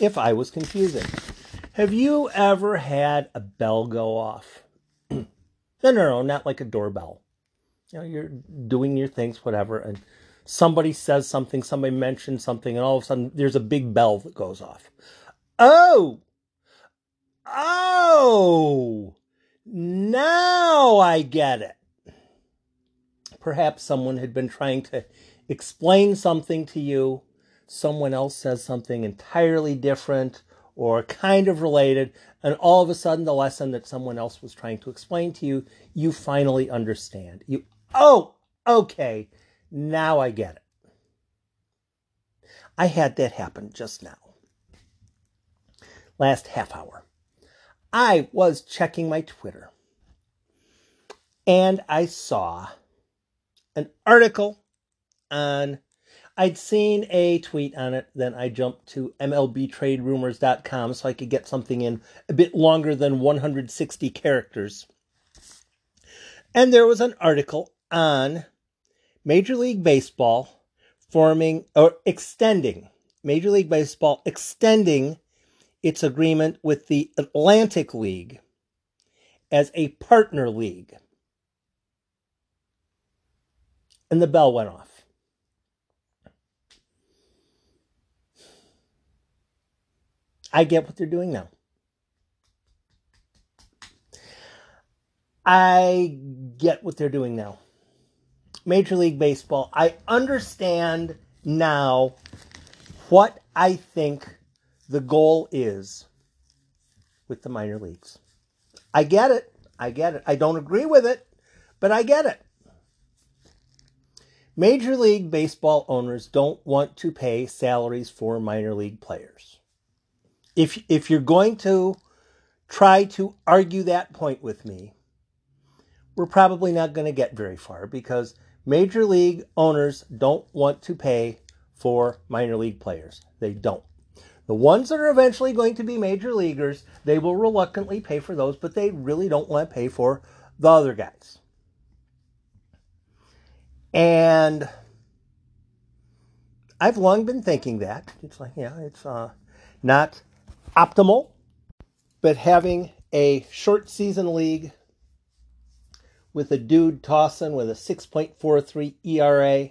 if I was confusing. Have you ever had a bell go off? no, no, no, not like a doorbell. You know, you're doing your things, whatever, and somebody says something, somebody mentions something, and all of a sudden there's a big bell that goes off. Oh! Oh! Now I get it. Perhaps someone had been trying to explain something to you someone else says something entirely different or kind of related, and all of a sudden the lesson that someone else was trying to explain to you, you finally understand. You, oh, okay, now I get it. I had that happen just now. Last half hour. I was checking my Twitter and I saw an article on I'd seen a tweet on it, then I jumped to MLBTradeRumors.com so I could get something in a bit longer than 160 characters. And there was an article on Major League Baseball forming or extending, Major League Baseball extending its agreement with the Atlantic League as a partner league. And the bell went off. I get what they're doing now. I get what they're doing now. Major League Baseball, I understand now what I think the goal is with the minor leagues. I get it. I get it. I don't agree with it, but I get it. Major League Baseball owners don't want to pay salaries for minor league players if if you're going to try to argue that point with me, we're probably not going to get very far because major league owners don't want to pay for minor league players. They don't. The ones that are eventually going to be major leaguers, they will reluctantly pay for those, but they really don't want to pay for the other guys. And I've long been thinking that. It's like, yeah, it's uh, not optimal, but having a short season league with a dude tossing with a 6.43 ERA,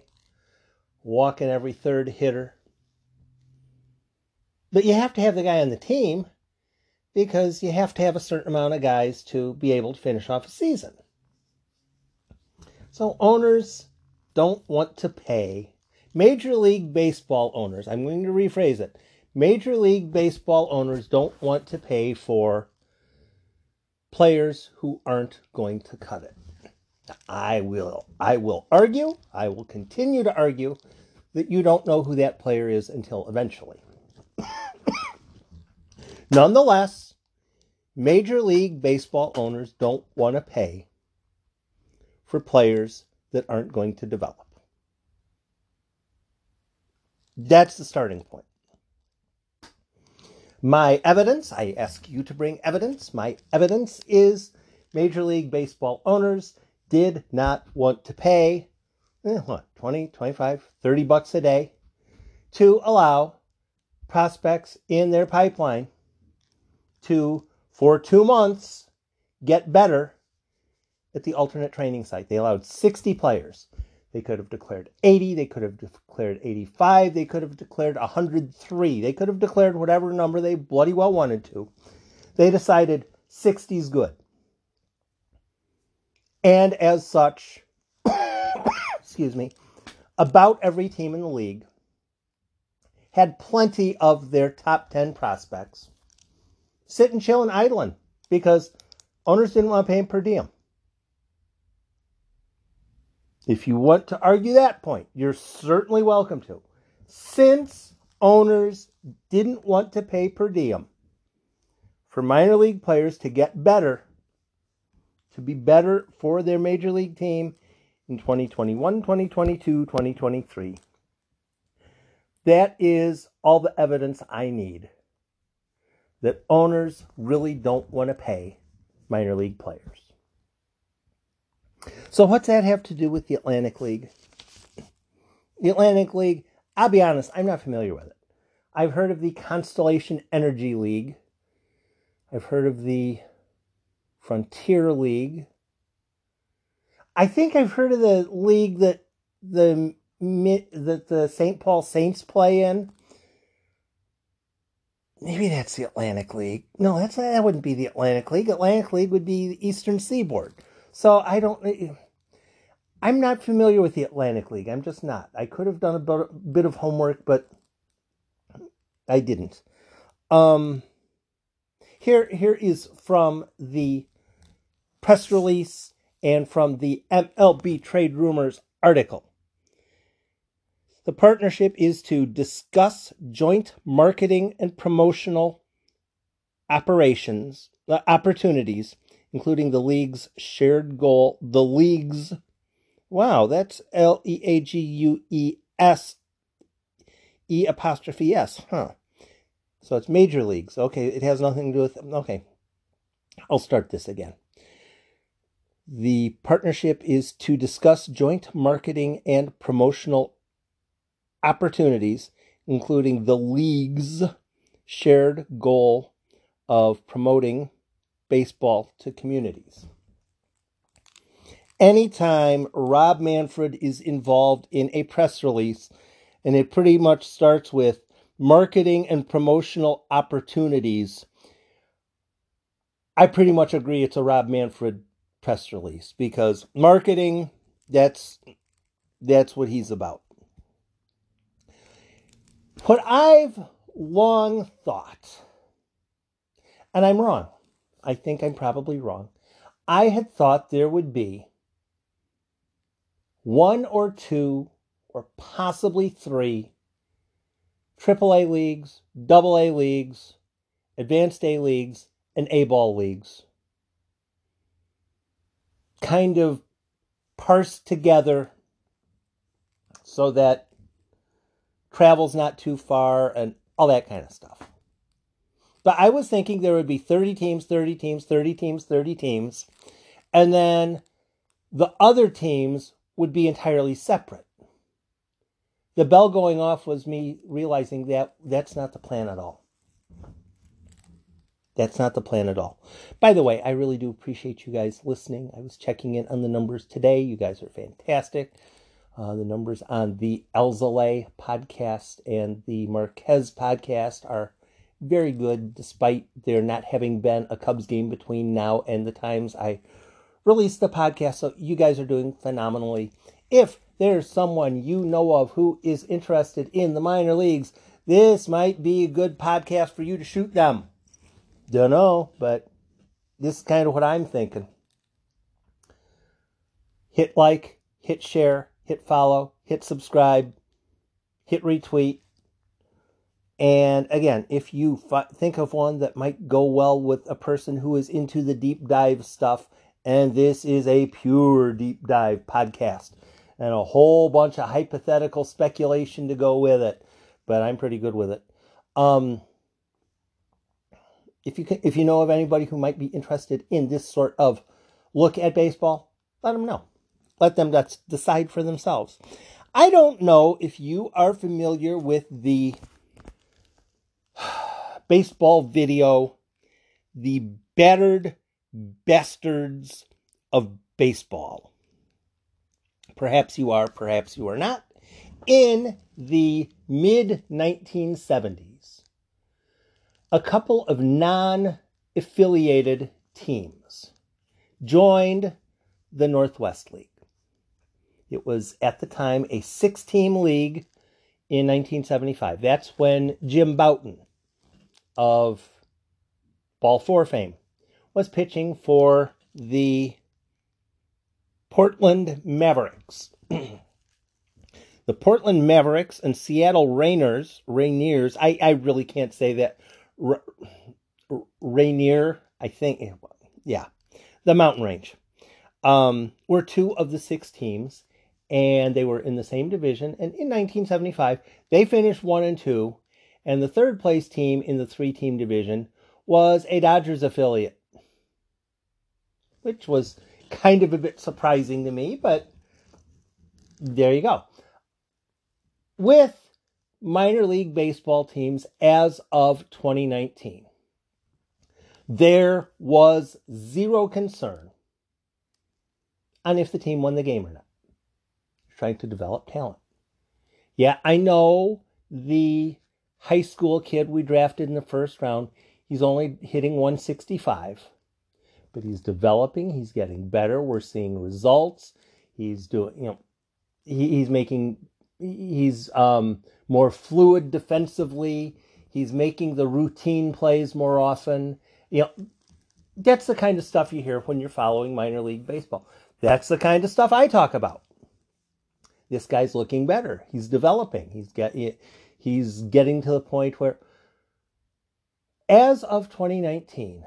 walking every third hitter. But you have to have the guy on the team because you have to have a certain amount of guys to be able to finish off a season. So owners don't want to pay. Major League Baseball owners, I'm going to rephrase it. Major League Baseball owners don't want to pay for players who aren't going to cut it. I will I will argue, I will continue to argue that you don't know who that player is until eventually. Nonetheless, Major League Baseball owners don't want to pay for players that aren't going to develop. That's the starting point. My evidence, I ask you to bring evidence. My evidence is Major League Baseball owners did not want to pay eh, what 20, 25, 30 bucks a day to allow prospects in their pipeline to for 2 months get better at the alternate training site. They allowed 60 players. They could have declared 80, they could have declared 85, they could have declared 103, they could have declared whatever number they bloody well wanted to. They decided 60 is good. And as such, excuse me, about every team in the league had plenty of their top 10 prospects sitting, chilling, idling because owners didn't want to pay them per diem. If you want to argue that point, you're certainly welcome to. Since owners didn't want to pay per diem for minor league players to get better, to be better for their major league team in 2021, 2022, 2023. That is all the evidence I need that owners really don't want to pay minor league players. So, what's that have to do with the Atlantic League? The Atlantic League, I'll be honest, I'm not familiar with it. I've heard of the Constellation Energy League, I've heard of the Frontier League. I think I've heard of the league that the that the St. Paul Saints play in. Maybe that's the Atlantic League. No, that's that wouldn't be the Atlantic League. Atlantic League would be the Eastern Seaboard. So I don't. I'm not familiar with the Atlantic League. I'm just not. I could have done a bit of homework, but I didn't. Um, here, here is from the press release and from the MLB Trade Rumors article. The partnership is to discuss joint marketing and promotional operations uh, opportunities, including the league's shared goal. The league's wow, that's L E A G U E S E apostrophe S, huh? So it's major leagues. Okay, it has nothing to do with. Okay, I'll start this again. The partnership is to discuss joint marketing and promotional opportunities, including the league's shared goal of promoting baseball to communities. Anytime Rob Manfred is involved in a press release, and it pretty much starts with marketing and promotional opportunities, I pretty much agree it's a Rob Manfred press release because marketing that's that's what he's about. What I've long thought, and I'm wrong, I think I'm probably wrong. I had thought there would be one or two or possibly three AAA leagues, AA leagues, advanced A leagues, and A ball leagues. Kind of parsed together so that travel's not too far, and all that kind of stuff. But I was thinking there would be 30 teams, 30 teams, 30 teams, 30 teams, and then the other teams would be entirely separate. The bell going off was me realizing that that's not the plan at all. That's not the plan at all. By the way, I really do appreciate you guys listening. I was checking in on the numbers today. You guys are fantastic. Uh, the numbers on the Alzolay podcast and the Marquez podcast are very good, despite there not having been a Cubs game between now and the times I released the podcast. So you guys are doing phenomenally. If there's someone you know of who is interested in the minor leagues, this might be a good podcast for you to shoot them. Don't know, but this is kind of what I'm thinking. Hit like, hit share, hit follow, hit subscribe, hit retweet. And again, if you think of one that might go well with a person who is into the deep dive stuff, and this is a pure deep dive podcast, and a whole bunch of hypothetical speculation to go with it, but I'm pretty good with it. Um, if you can, if you know of anybody who might be interested in this sort of look at baseball, let them know let them decide for themselves. I don't know if you are familiar with the baseball video, The Battered Bastards of Baseball. Perhaps you are, perhaps you are not. In the mid 1970s, a couple of non affiliated teams joined the Northwest League. It was at the time a six team league in 1975. That's when Jim Bouton of Ball 4 fame was pitching for the Portland Mavericks. the Portland Mavericks and Seattle Rainers, Rainiers. I, I really can't say that. R- Rainier, I think, yeah, the mountain range, um, were two of the six teams, and they were in the same division. And in 1975, they finished one and two, and the third place team in the three team division was a Dodgers affiliate, which was kind of a bit surprising to me, but there you go. With minor league baseball teams as of 2019, there was zero concern on if the team won the game or not. Trying to develop talent. Yeah, I know the high school kid we drafted in the first round, he's only hitting 165, but he's developing, he's getting better, we're seeing results. He's doing, you know, he, he's making he's um, more fluid defensively. He's making the routine plays more often. You know, that's the kind of stuff you hear when you're following minor league baseball. That's the kind of stuff I talk about. This guy's looking better. He's developing. He's get he's getting to the point where as of 2019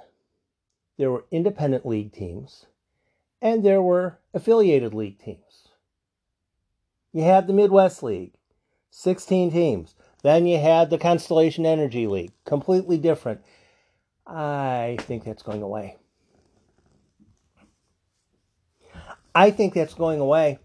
there were independent league teams and there were affiliated league teams. You had the Midwest League, 16 teams. Then you had the Constellation Energy League, completely different. I think that's going away. I think that's going away.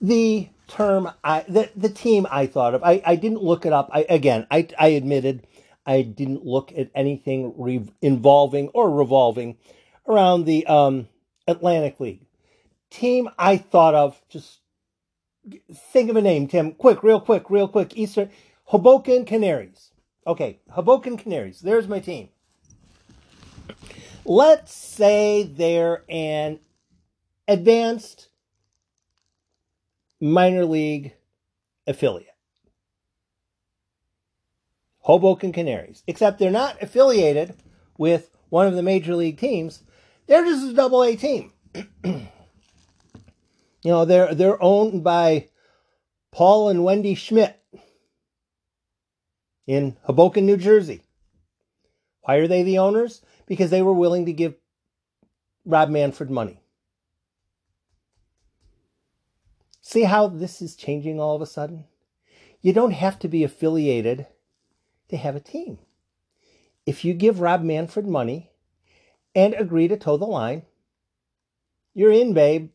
The term I the, the team I thought of, I, I didn't look it up. I again I I admitted I didn't look at anything re- involving or revolving around the um, Atlantic League. Team I thought of, just think of a name, Tim. Quick, real quick, real quick. Eastern Hoboken Canaries. Okay, Hoboken Canaries. There's my team. Let's say they're an advanced minor league affiliate. Hoboken Canaries. Except they're not affiliated with one of the major league teams. They're just a double A team. you know, they're they're owned by Paul and Wendy Schmidt in Hoboken, New Jersey. Why are they the owners? Because they were willing to give Rob Manfred money. See how this is changing all of a sudden? You don't have to be affiliated to have a team. If you give Rob Manfred money, and agree to toe the line, you're in, babe.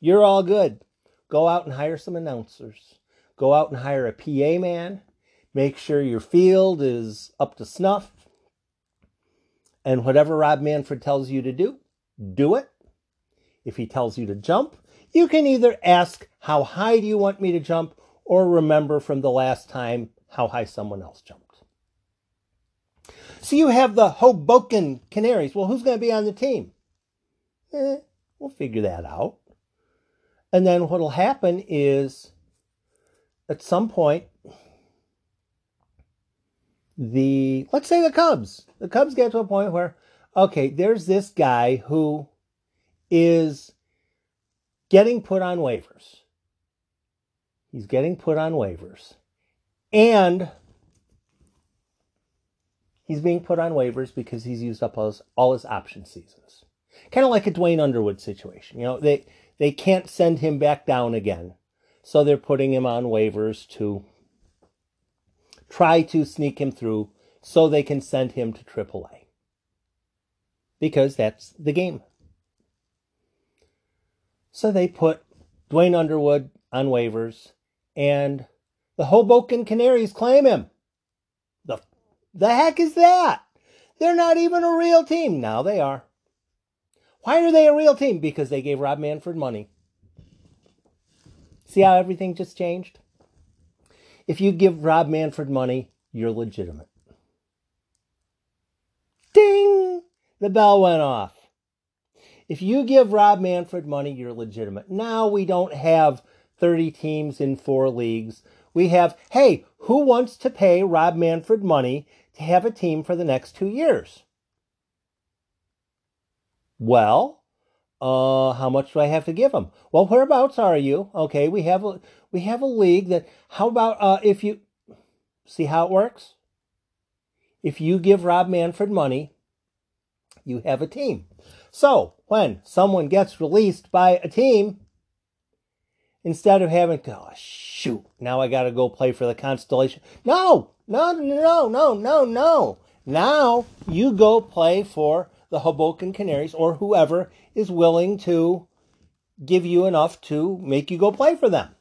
You're all good. Go out and hire some announcers. Go out and hire a PA man. Make sure your field is up to snuff. And whatever Rob Manfred tells you to do, do it. If he tells you to jump, you can either ask, How high do you want me to jump? or remember from the last time how high someone else jumped. So you have the Hoboken Canaries. Well, who's going to be on the team? Eh, we'll figure that out. And then what'll happen is at some point, the let's say the Cubs, the Cubs get to a point where, okay, there's this guy who is getting put on waivers. He's getting put on waivers. And he's being put on waivers because he's used up all his, all his option seasons. Kind of like a Duane Underwood situation. You know, they, they can't send him back down again. So they're putting him on waivers to try to sneak him through so they can send him to AAA. Because that's the game. So they put Duane Underwood on waivers, and the Hoboken Canaries claim him. The heck is that? They're not even a real team. Now they are. Why are they a real team? Because they gave Rob Manfred money. See how everything just changed? If you give Rob Manfred money, you're legitimate. Ding! The bell went off. If you give Rob Manfred money, you're legitimate. Now we don't have 30 teams in four leagues. We have, hey, who wants to pay Rob Manfred money to have a team for the next two years? Well, Uh, how much do I have to give them? Well, whereabouts are you? Okay, we have a we have a league that. How about uh, if you see how it works? If you give Rob Manfred money, you have a team. So when someone gets released by a team, instead of having to, oh, shoot, now I got to go play for the Constellation. No, no, no, no, no, no, no. Now you go play for the Hoboken Canaries or whoever is willing to give you enough to make you go play for them.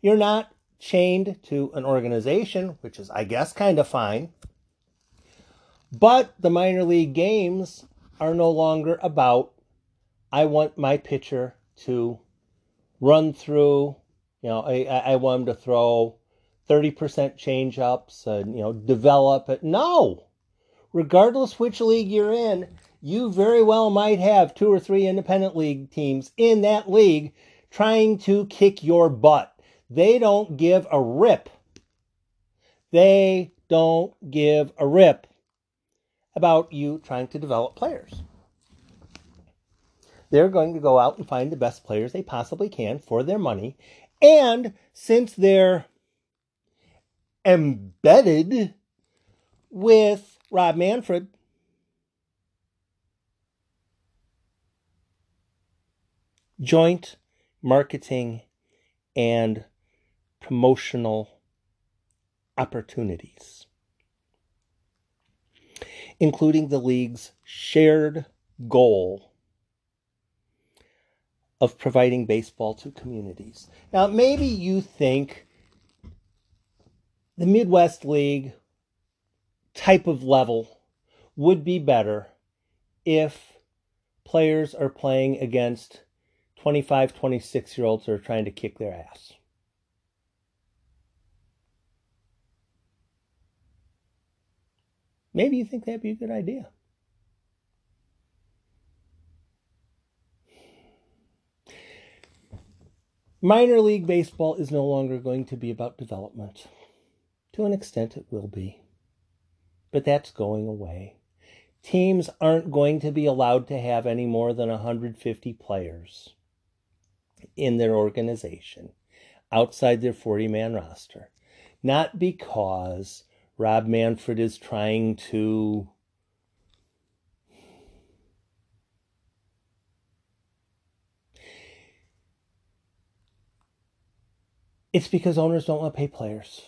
You're not chained to an organization, which is, I guess, kind of fine. But the minor league games are no longer about, I want my pitcher to run through, you know, I, I want him to throw 30% change ups and, you know, develop it. No! Regardless which league you're in, you very well might have two or three independent league teams in that league trying to kick your butt. They don't give a rip. They don't give a rip about you trying to develop players. They're going to go out and find the best players they possibly can for their money. And since they're embedded with Rob Manfred, joint marketing and promotional opportunities, including the league's shared goal of providing baseball to communities. Now, maybe you think the Midwest League type of level would be better if players are playing against 25, 26 year olds who are trying to kick their ass. Maybe you think that'd be a good idea. Minor league baseball is no longer going to be about development. To an extent, it will be. But that's going away. Teams aren't going to be allowed to have any more than 150 players in their organization outside their 40 man roster. Not because Rob Manfred is trying to It's because owners don't want to pay players.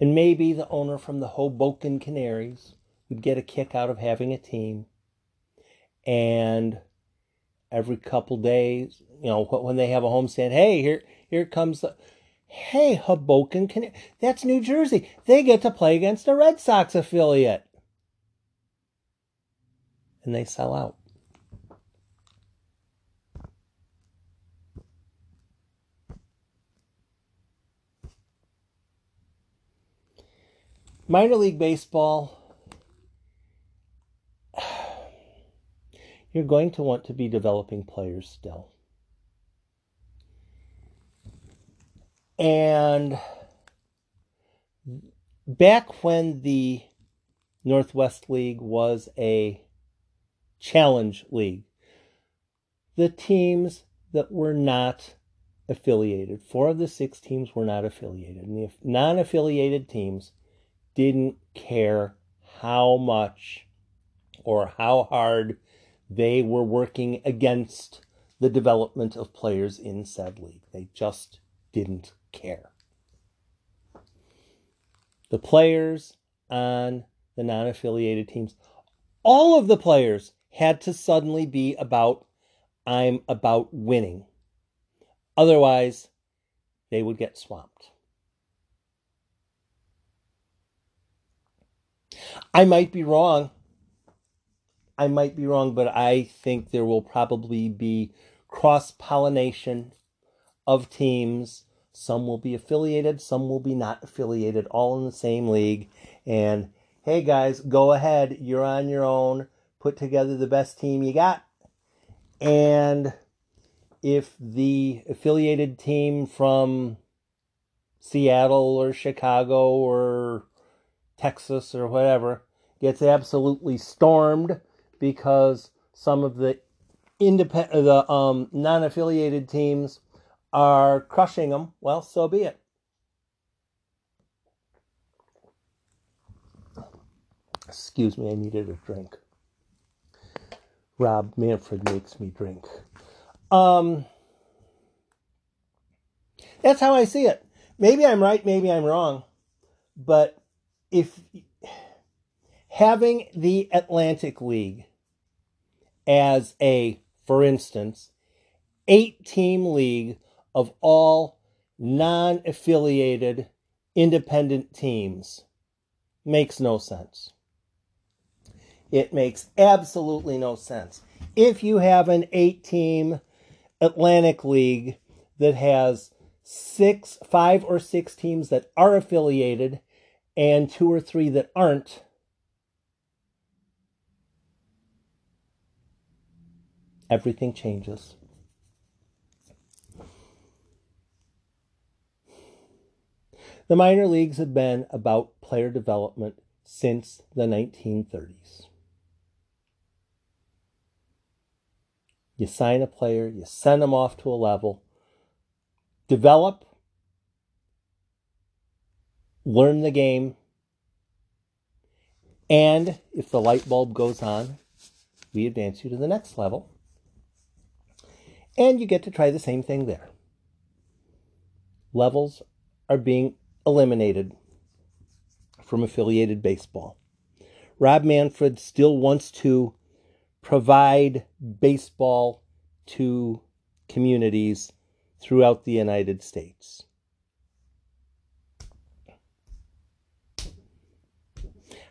And maybe the owner from the Hoboken Canaries would get a kick out of having a team. And every couple days, you know, when they have a homestand, hey, here here comes the Hey, Hoboken. That's New Jersey. They get to play against a Red Sox affiliate. And they sell out. minor league baseball, you're going to want to be developing players still. And back when the Northwest League was a challenge league, the teams that were not affiliated, four of the six teams were not affiliated. And the non affiliated teams didn't care how much or how hard they were working against the development of players in said league. They just didn't care. The players on the non affiliated teams, all of the players had to suddenly be about, I'm about winning. Otherwise, they would get swamped. I might be wrong. I might be wrong, but I think there will probably be cross pollination of teams. Some will be affiliated, some will be not affiliated, all in the same league. And hey, guys, go ahead. You're on your own. Put together the best team you got. And if the affiliated team from Seattle or Chicago or Texas or whatever gets absolutely stormed because some of the independent, the um, non-affiliated teams are crushing them. Well, so be it. Excuse me, I needed a drink. Rob Manfred makes me drink. Um, that's how I see it. Maybe I'm right, maybe I'm wrong. But if having the Atlantic League as a, for instance, eight team league of all non affiliated independent teams makes no sense. It makes absolutely no sense. If you have an eight team Atlantic League that has six, five or six teams that are affiliated and two or three that aren't, everything changes. The minor leagues have been about player development since the 1930s. You sign a player, you send them off to a level, develop, learn the game, and if the light bulb goes on, we advance you to the next level. And you get to try the same thing there. Levels are being eliminated from affiliated baseball. Rob Manfred still wants to provide baseball to communities throughout the United States.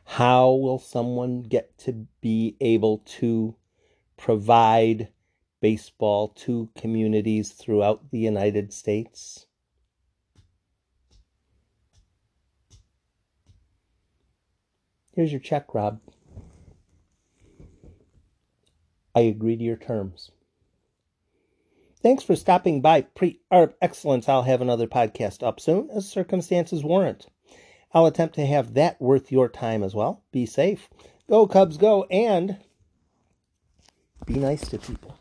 How will someone get to be able to provide baseball to communities throughout the United States? Here's your check, Rob. I agree to your terms. Thanks for stopping by Pre Arb Excellence. I'll have another podcast up soon as circumstances warrant. I'll attempt to have that worth your time as well. Be safe. Go, Cubs, go, and be nice to people.